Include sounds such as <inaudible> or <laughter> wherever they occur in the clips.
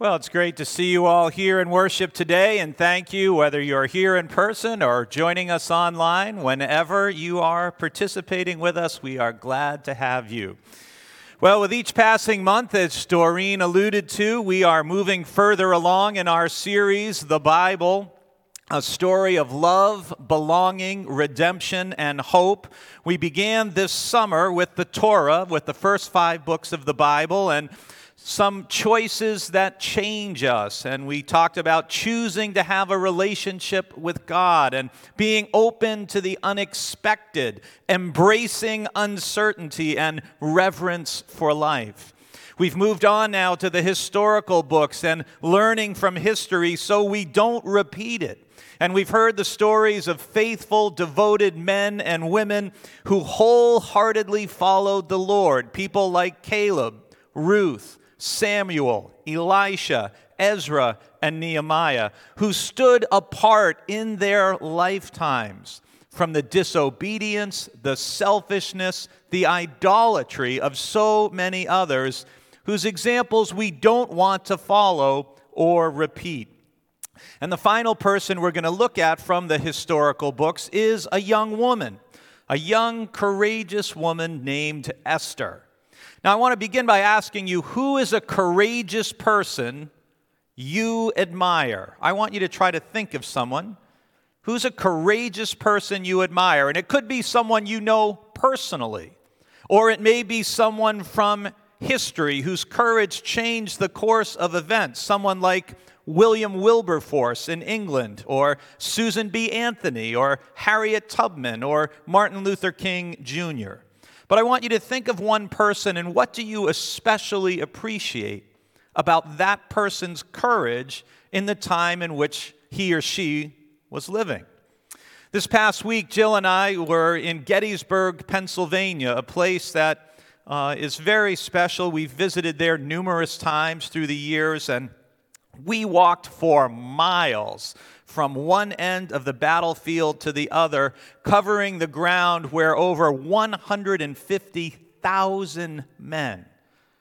Well, it's great to see you all here in worship today, and thank you, whether you're here in person or joining us online. Whenever you are participating with us, we are glad to have you. Well, with each passing month, as Doreen alluded to, we are moving further along in our series, The Bible a story of love, belonging, redemption, and hope. We began this summer with the Torah, with the first five books of the Bible, and some choices that change us. And we talked about choosing to have a relationship with God and being open to the unexpected, embracing uncertainty, and reverence for life. We've moved on now to the historical books and learning from history so we don't repeat it. And we've heard the stories of faithful, devoted men and women who wholeheartedly followed the Lord. People like Caleb, Ruth, Samuel, Elisha, Ezra, and Nehemiah, who stood apart in their lifetimes from the disobedience, the selfishness, the idolatry of so many others whose examples we don't want to follow or repeat. And the final person we're going to look at from the historical books is a young woman, a young, courageous woman named Esther. Now, I want to begin by asking you who is a courageous person you admire? I want you to try to think of someone who's a courageous person you admire. And it could be someone you know personally, or it may be someone from history whose courage changed the course of events. Someone like William Wilberforce in England, or Susan B. Anthony, or Harriet Tubman, or Martin Luther King Jr. But I want you to think of one person and what do you especially appreciate about that person's courage in the time in which he or she was living. This past week, Jill and I were in Gettysburg, Pennsylvania, a place that uh, is very special. We've visited there numerous times through the years, and we walked for miles from one end of the battlefield to the other, covering the ground where over 150,000 men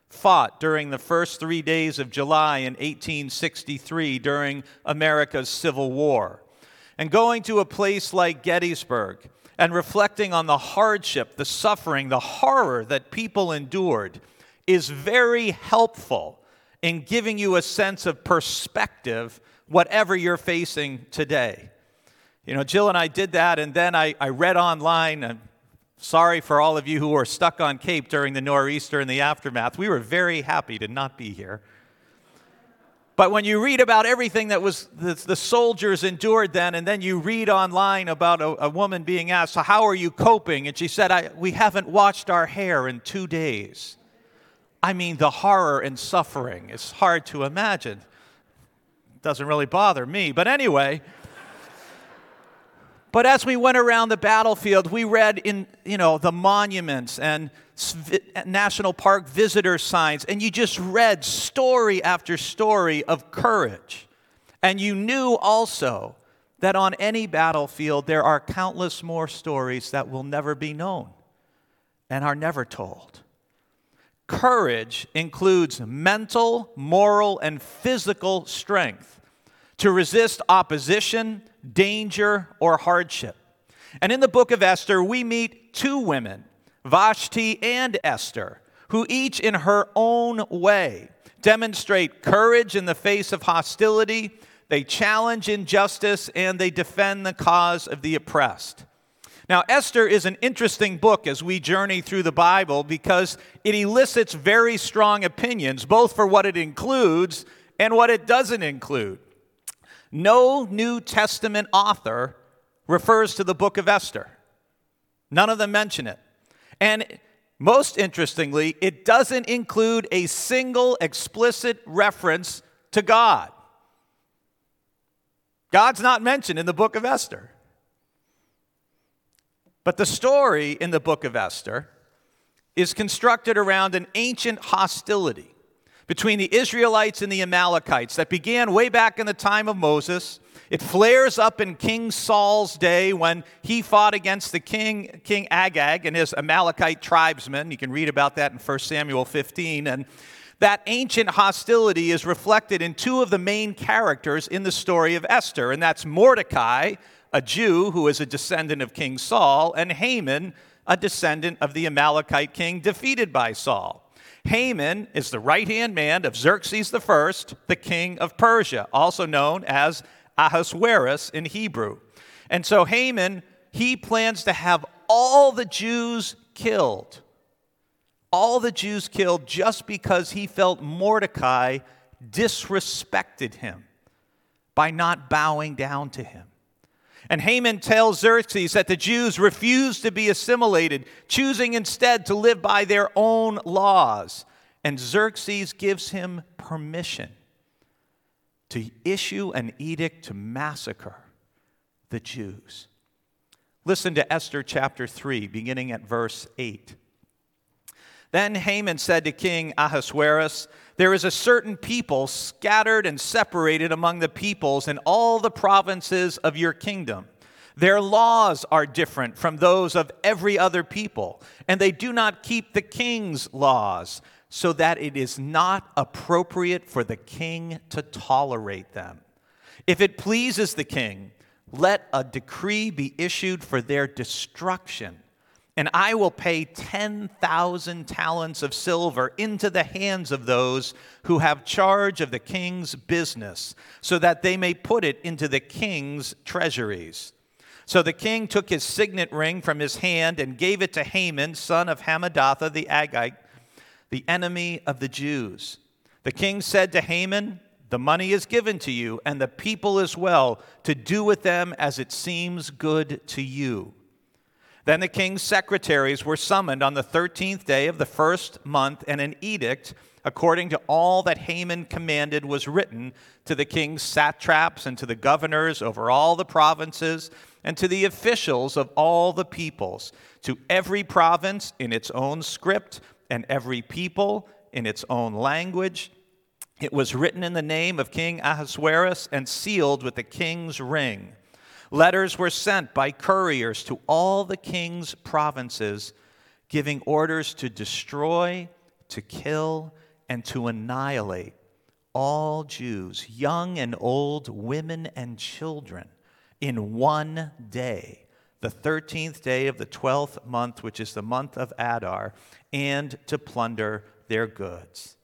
fought during the first three days of July in 1863 during America's Civil War. And going to a place like Gettysburg and reflecting on the hardship, the suffering, the horror that people endured is very helpful in giving you a sense of perspective whatever you're facing today. You know, Jill and I did that, and then I, I read online. And sorry for all of you who were stuck on Cape during the nor'easter and the aftermath. We were very happy to not be here. But when you read about everything that was the, the soldiers endured then, and then you read online about a, a woman being asked, So, how are you coping? And she said, We haven't washed our hair in two days. I mean, the horror and suffering is hard to imagine doesn't really bother me. But anyway, but as we went around the battlefield, we read in, you know, the monuments and national park visitor signs, and you just read story after story of courage. And you knew also that on any battlefield, there are countless more stories that will never be known and are never told. Courage includes mental, moral, and physical strength to resist opposition, danger, or hardship. And in the book of Esther, we meet two women, Vashti and Esther, who each in her own way demonstrate courage in the face of hostility, they challenge injustice, and they defend the cause of the oppressed. Now, Esther is an interesting book as we journey through the Bible because it elicits very strong opinions, both for what it includes and what it doesn't include. No New Testament author refers to the book of Esther, none of them mention it. And most interestingly, it doesn't include a single explicit reference to God. God's not mentioned in the book of Esther. But the story in the book of Esther is constructed around an ancient hostility between the Israelites and the Amalekites that began way back in the time of Moses. It flares up in King Saul's day when he fought against the king, King Agag and his Amalekite tribesmen. You can read about that in 1 Samuel 15. And That ancient hostility is reflected in two of the main characters in the story of Esther, and that's Mordecai, a Jew who is a descendant of King Saul, and Haman, a descendant of the Amalekite king defeated by Saul. Haman is the right hand man of Xerxes I, the king of Persia, also known as Ahasuerus in Hebrew. And so Haman, he plans to have all the Jews killed. All the Jews killed just because he felt Mordecai disrespected him by not bowing down to him. And Haman tells Xerxes that the Jews refuse to be assimilated, choosing instead to live by their own laws. And Xerxes gives him permission to issue an edict to massacre the Jews. Listen to Esther chapter 3, beginning at verse 8. Then Haman said to King Ahasuerus, There is a certain people scattered and separated among the peoples in all the provinces of your kingdom. Their laws are different from those of every other people, and they do not keep the king's laws, so that it is not appropriate for the king to tolerate them. If it pleases the king, let a decree be issued for their destruction and I will pay 10,000 talents of silver into the hands of those who have charge of the king's business, so that they may put it into the king's treasuries. So the king took his signet ring from his hand and gave it to Haman, son of Hammedatha the Agagite, the enemy of the Jews. The king said to Haman, The money is given to you, and the people as well, to do with them as it seems good to you. Then the king's secretaries were summoned on the 13th day of the first month, and an edict, according to all that Haman commanded, was written to the king's satraps and to the governors over all the provinces and to the officials of all the peoples, to every province in its own script and every people in its own language. It was written in the name of King Ahasuerus and sealed with the king's ring. Letters were sent by couriers to all the king's provinces, giving orders to destroy, to kill, and to annihilate all Jews, young and old, women and children, in one day, the 13th day of the 12th month, which is the month of Adar, and to plunder their goods.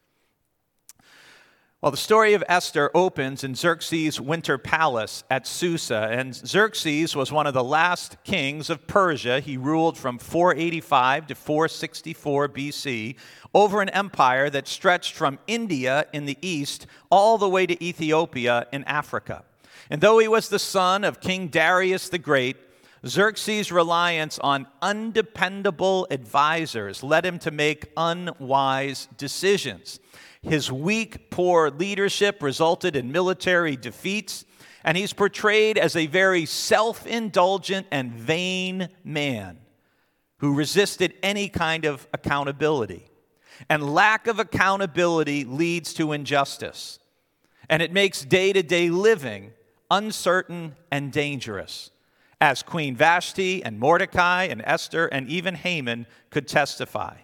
Well, the story of Esther opens in Xerxes' winter palace at Susa. And Xerxes was one of the last kings of Persia. He ruled from 485 to 464 BC over an empire that stretched from India in the east all the way to Ethiopia in Africa. And though he was the son of King Darius the Great, Xerxes' reliance on undependable advisors led him to make unwise decisions. His weak, poor leadership resulted in military defeats, and he's portrayed as a very self indulgent and vain man who resisted any kind of accountability. And lack of accountability leads to injustice, and it makes day to day living uncertain and dangerous, as Queen Vashti and Mordecai and Esther and even Haman could testify.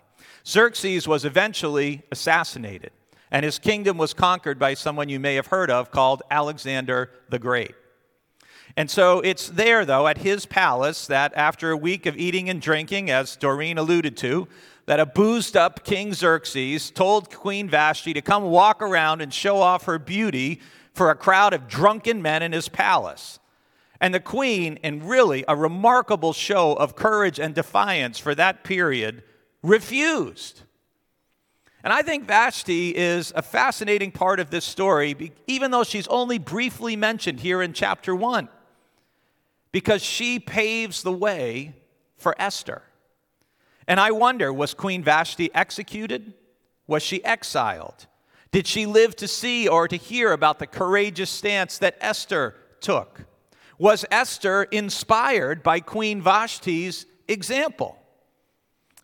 Xerxes was eventually assassinated and his kingdom was conquered by someone you may have heard of called Alexander the Great. And so it's there, though, at his palace, that after a week of eating and drinking, as Doreen alluded to, that a boozed up King Xerxes told Queen Vashti to come walk around and show off her beauty for a crowd of drunken men in his palace. And the queen, in really a remarkable show of courage and defiance for that period, refused. And I think Vashti is a fascinating part of this story, even though she's only briefly mentioned here in chapter 1, because she paves the way for Esther. And I wonder was Queen Vashti executed? Was she exiled? Did she live to see or to hear about the courageous stance that Esther took? Was Esther inspired by Queen Vashti's example?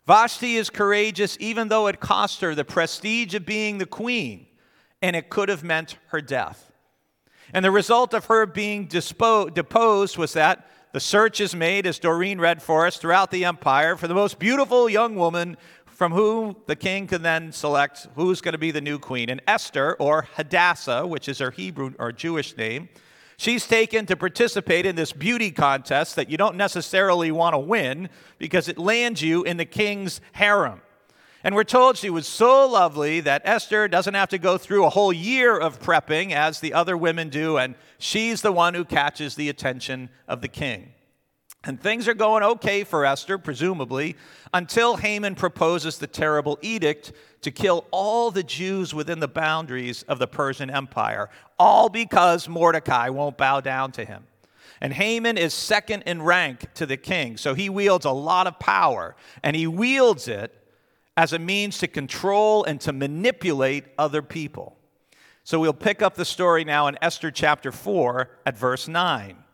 Vashti is courageous even though it cost her the prestige of being the queen, and it could have meant her death. And the result of her being dispo- deposed was that the search is made, as Doreen read for us, throughout the empire for the most beautiful young woman from whom the king can then select who's going to be the new queen. And Esther, or Hadassah, which is her Hebrew or Jewish name, she's taken to participate in this beauty contest that you don't necessarily want to win because it lands you in the king's harem. And we're told she was so lovely that Esther doesn't have to go through a whole year of prepping as the other women do, and she's the one who catches the attention of the king. And things are going okay for Esther, presumably, until Haman proposes the terrible edict to kill all the Jews within the boundaries of the Persian Empire, all because Mordecai won't bow down to him. And Haman is second in rank to the king, so he wields a lot of power, and he wields it as a means to control and to manipulate other people. So we'll pick up the story now in Esther chapter 4 at verse 9.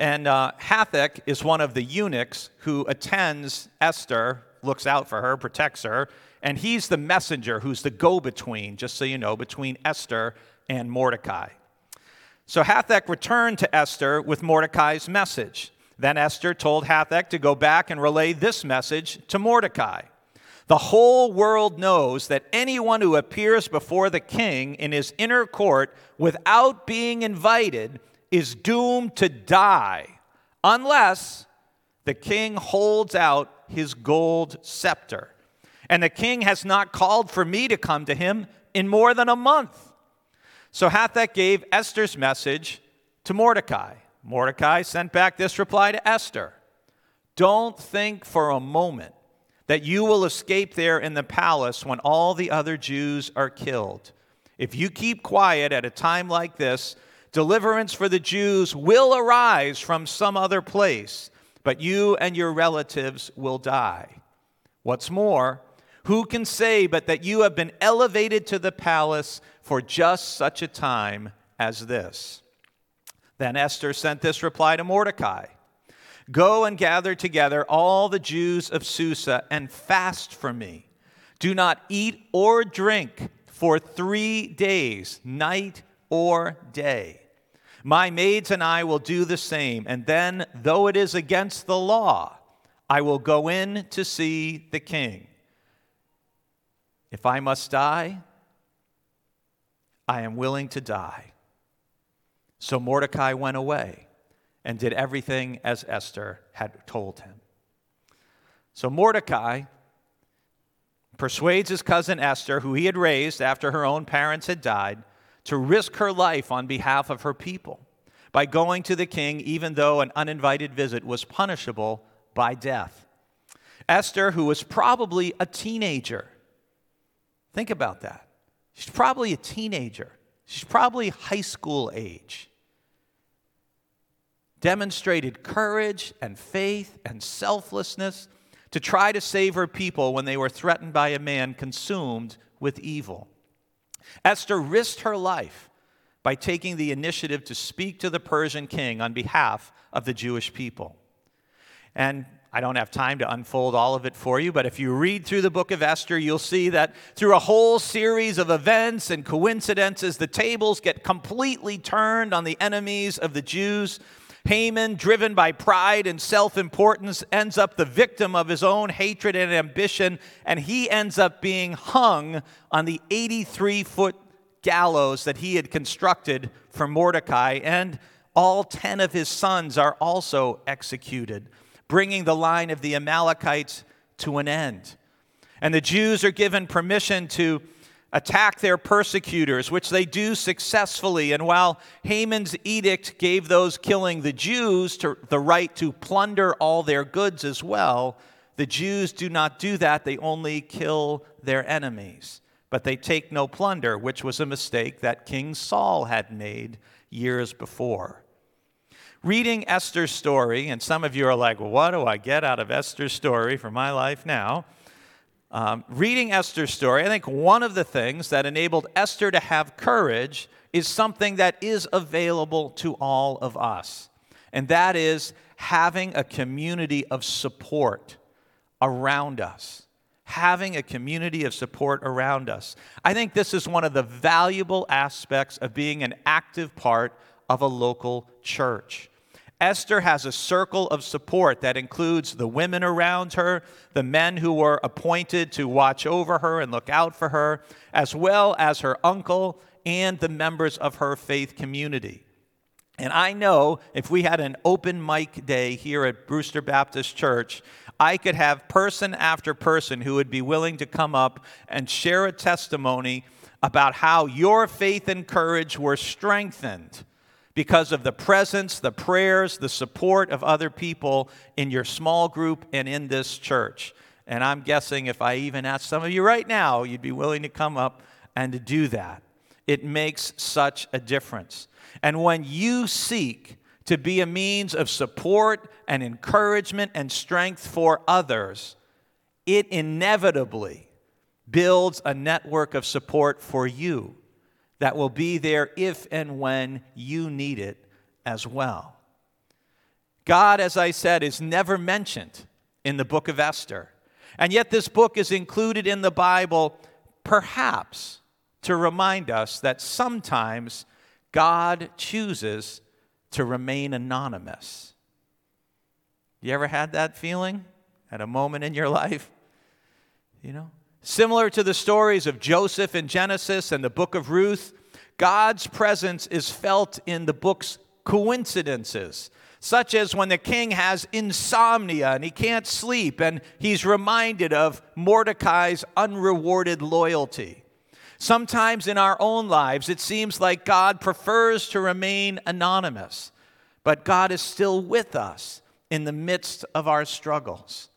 And uh, Hathach is one of the eunuchs who attends Esther, looks out for her, protects her, and he's the messenger who's the go between, just so you know, between Esther and Mordecai. So Hathach returned to Esther with Mordecai's message. Then Esther told Hathach to go back and relay this message to Mordecai. The whole world knows that anyone who appears before the king in his inner court without being invited is doomed to die unless the king holds out his gold scepter. And the king has not called for me to come to him in more than a month. So Hathach gave Esther's message to Mordecai. Mordecai sent back this reply to Esther Don't think for a moment that you will escape there in the palace when all the other Jews are killed. If you keep quiet at a time like this, deliverance for the Jews will arise from some other place, but you and your relatives will die. What's more, who can say but that you have been elevated to the palace for just such a time as this? Then Esther sent this reply to Mordecai. Go and gather together all the Jews of Susa and fast for me. Do not eat or drink for three days, night or day. My maids and I will do the same, and then, though it is against the law, I will go in to see the king. If I must die, I am willing to die. So Mordecai went away and did everything as Esther had told him. So Mordecai persuades his cousin Esther, who he had raised after her own parents had died, to risk her life on behalf of her people by going to the king, even though an uninvited visit was punishable by death. Esther, who was probably a teenager, think about that. She's probably a teenager. She's probably high school age demonstrated courage and faith and selflessness to try to save her people when they were threatened by a man consumed with evil. Esther risked her life by taking the initiative to speak to the Persian king on behalf of the Jewish people. And I don't have time to unfold all of it for you, but if you read through the book of Esther, you'll see that through a whole series of events and coincidences, the tables get completely turned on the enemies of the Jews Haman, driven by pride and self importance, ends up the victim of his own hatred and ambition, and he ends up being hung on the 83 foot gallows that he had constructed for Mordecai, and all 10 of his sons are also executed, bringing the line of the Amalekites to an end. And the Jews are given permission to attack their persecutors, which they do successfully. And while Haman's edict gave those killing the Jews to, the right to plunder all their goods as well, the Jews do not do that. They only kill their enemies. But they take no plunder, which was a mistake that King Saul had made years before. Reading Esther's story, and some of you are like, well, what do I get out of Esther's story for my life now? Um, reading Esther's story, I think one of the things that enabled Esther to have courage is something that is available to all of us, and that is having a community of support around us. Having a community of support around us. I think this is one of the valuable aspects of being an active part of a local church. Esther has a circle of support that includes the women around her, the men who were appointed to watch over her and look out for her, as well as her uncle and the members of her faith community. And I know if we had an open mic day here at Brewster Baptist Church, I could have person after person who would be willing to come up and share a testimony about how your faith and courage were strengthened because of the presence, the prayers, the support of other people in your small group and in this church. And I'm guessing if I even asked some of you right now, you'd be willing to come up and to do that. It makes such a difference. And when you seek to be a means of support and encouragement and strength for others, it inevitably builds a network of support for you that will be there if and when you need it as well. God, as I said, is never mentioned in the book of Esther. And yet, this book is included in the Bible perhaps to remind us that sometimes God chooses to remain anonymous. You ever had that feeling at a moment in your <laughs> life? You know, Similar to the stories of Joseph in Genesis and the book of Ruth, God's presence is felt in the book's coincidences, such as when the king has insomnia and he can't sleep and he's reminded of Mordecai's unrewarded loyalty. Sometimes in our own lives, it seems like God prefers to remain anonymous, but God is still with us in the midst of our struggles.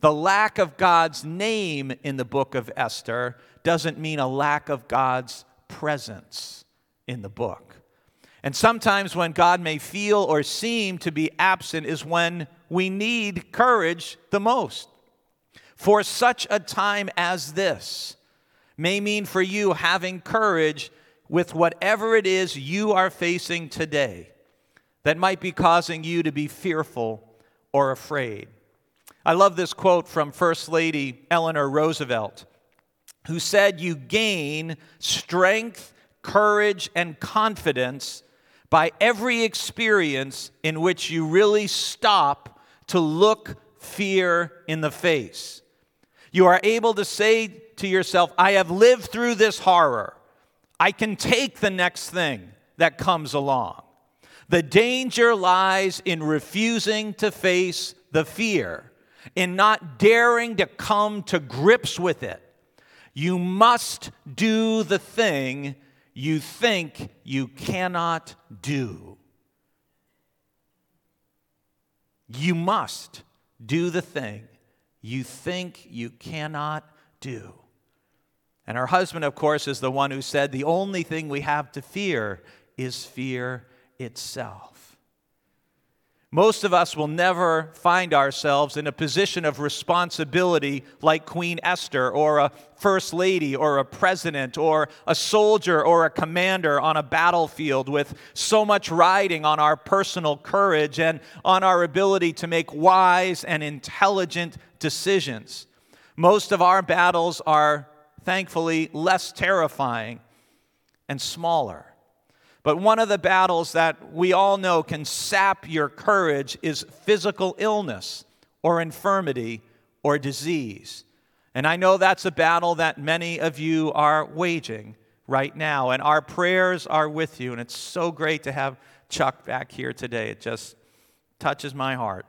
The lack of God's name in the book of Esther doesn't mean a lack of God's presence in the book. And sometimes when God may feel or seem to be absent is when we need courage the most. For such a time as this may mean for you having courage with whatever it is you are facing today that might be causing you to be fearful or afraid. I love this quote from First Lady Eleanor Roosevelt, who said, You gain strength, courage, and confidence by every experience in which you really stop to look fear in the face. You are able to say to yourself, I have lived through this horror. I can take the next thing that comes along. The danger lies in refusing to face the fear in not daring to come to grips with it. You must do the thing you think you cannot do. You must do the thing you think you cannot do. And our husband, of course, is the one who said the only thing we have to fear is fear itself. Most of us will never find ourselves in a position of responsibility like Queen Esther, or a first lady, or a president, or a soldier, or a commander on a battlefield with so much riding on our personal courage and on our ability to make wise and intelligent decisions. Most of our battles are, thankfully, less terrifying and smaller. But one of the battles that we all know can sap your courage is physical illness or infirmity or disease. And I know that's a battle that many of you are waging right now. And our prayers are with you. And it's so great to have Chuck back here today. It just touches my heart.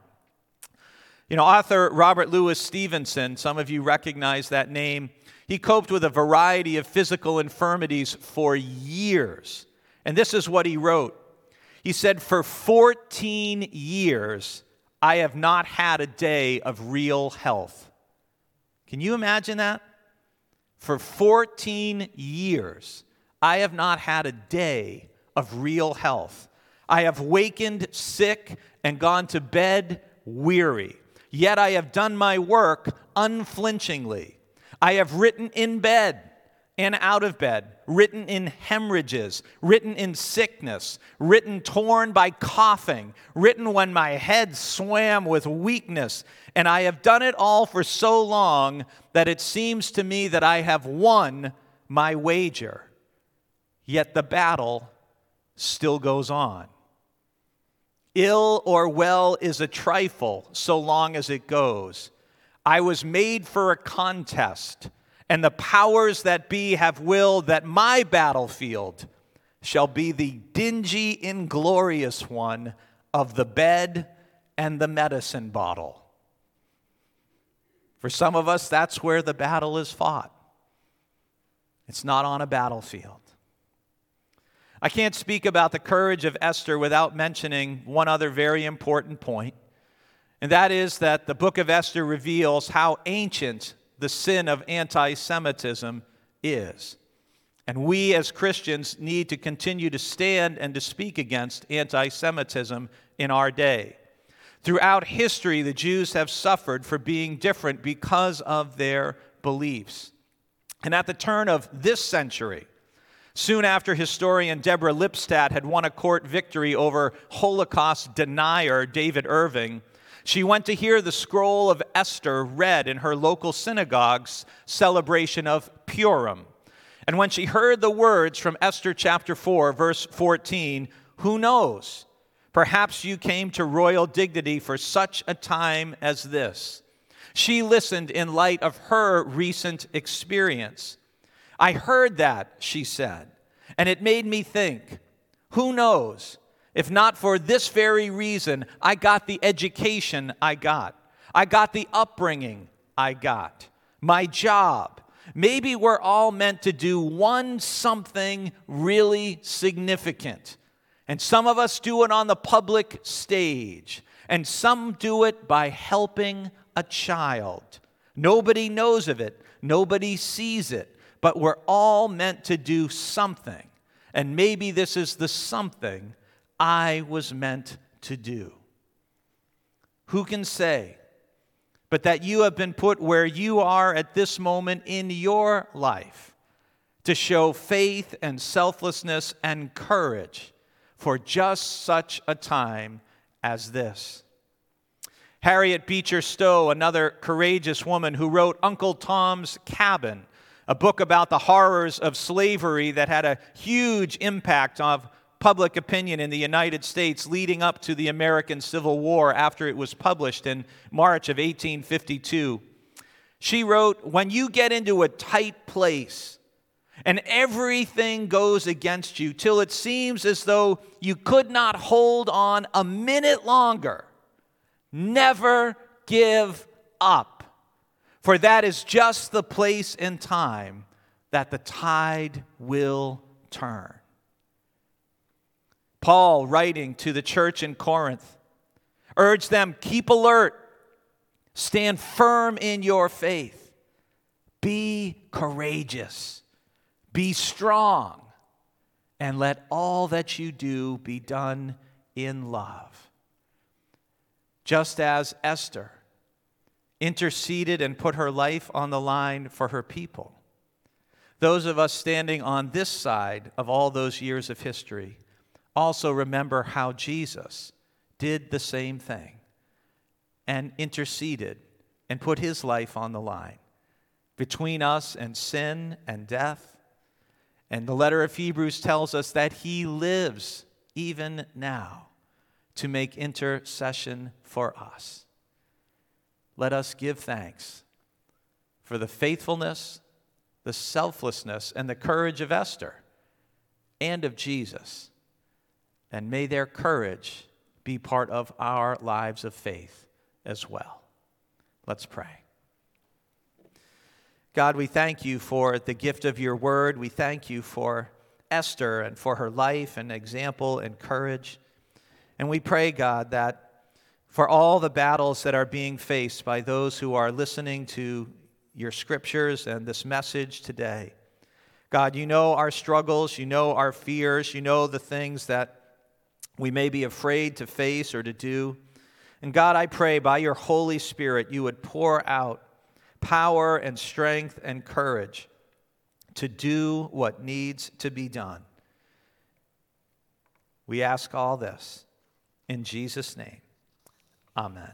You know, author Robert Louis Stevenson, some of you recognize that name, he coped with a variety of physical infirmities for years. And this is what he wrote He said, For 14 years, I have not had a day of real health. Can you imagine that? For 14 years, I have not had a day of real health. I have wakened sick and gone to bed weary. Yet I have done my work unflinchingly. I have written in bed and out of bed, written in hemorrhages, written in sickness, written torn by coughing, written when my head swam with weakness. And I have done it all for so long that it seems to me that I have won my wager. Yet the battle still goes on. Ill or well is a trifle so long as it goes. I was made for a contest, and the powers that be have willed that my battlefield shall be the dingy, inglorious one of the bed and the medicine bottle. For some of us, that's where the battle is fought. It's not on a battlefield. I can't speak about the courage of Esther without mentioning one other very important point, and that is that the book of Esther reveals how ancient the sin of anti Semitism is. And we as Christians need to continue to stand and to speak against anti Semitism in our day. Throughout history, the Jews have suffered for being different because of their beliefs. And at the turn of this century, soon after historian Deborah Lipstadt had won a court victory over Holocaust denier David Irving, she went to hear the scroll of Esther read in her local synagogue's celebration of Purim. And when she heard the words from Esther chapter 4, verse 14, who knows? Perhaps you came to royal dignity for such a time as this. She listened in light of her recent experience. I heard that, she said, and it made me think who knows? If not for this very reason, I got the education I got, I got the upbringing I got, my job, Maybe we're all meant to do one something really significant. And some of us do it on the public stage, and some do it by helping a child. Nobody knows of it, nobody sees it, but we're all meant to do something. And maybe this is the something I was meant to do. Who can say but that you have been put where you are at this moment in your life to show faith and selflessness and courage for just such a time as this. Harriet Beecher Stowe, another courageous woman who wrote Uncle Tom's Cabin, a book about the horrors of slavery that had a huge impact of public opinion in the United States leading up to the American Civil War after it was published in March of 1852. She wrote, When you get into a tight place and everything goes against you till it seems as though you could not hold on a minute longer, never give up. For that is just the place and time that the tide will turn. Paul, writing to the church in Corinth, urged them keep alert, stand firm in your faith, be courageous, be strong, and let all that you do be done in love. Just as Esther interceded and put her life on the line for her people, those of us standing on this side of all those years of history also remember how Jesus did the same thing and interceded and put his life on the line between us and sin and death. And the letter of Hebrews tells us that he lives even now to make intercession for us. Let us give thanks for the faithfulness, the selflessness, and the courage of Esther and of Jesus and may their courage be part of our lives of faith as well. Let's pray. God, we thank you for the gift of your word. We thank you for Esther and for her life and example and courage. And we pray, God, that for all the battles that are being faced by those who are listening to your scriptures and this message today, God, you know our struggles, you know our fears, you know the things that we may be afraid to face or to do. And God, I pray by your Holy Spirit, you would pour out power and strength and courage to do what needs to be done. We ask all this in Jesus' name. Amen.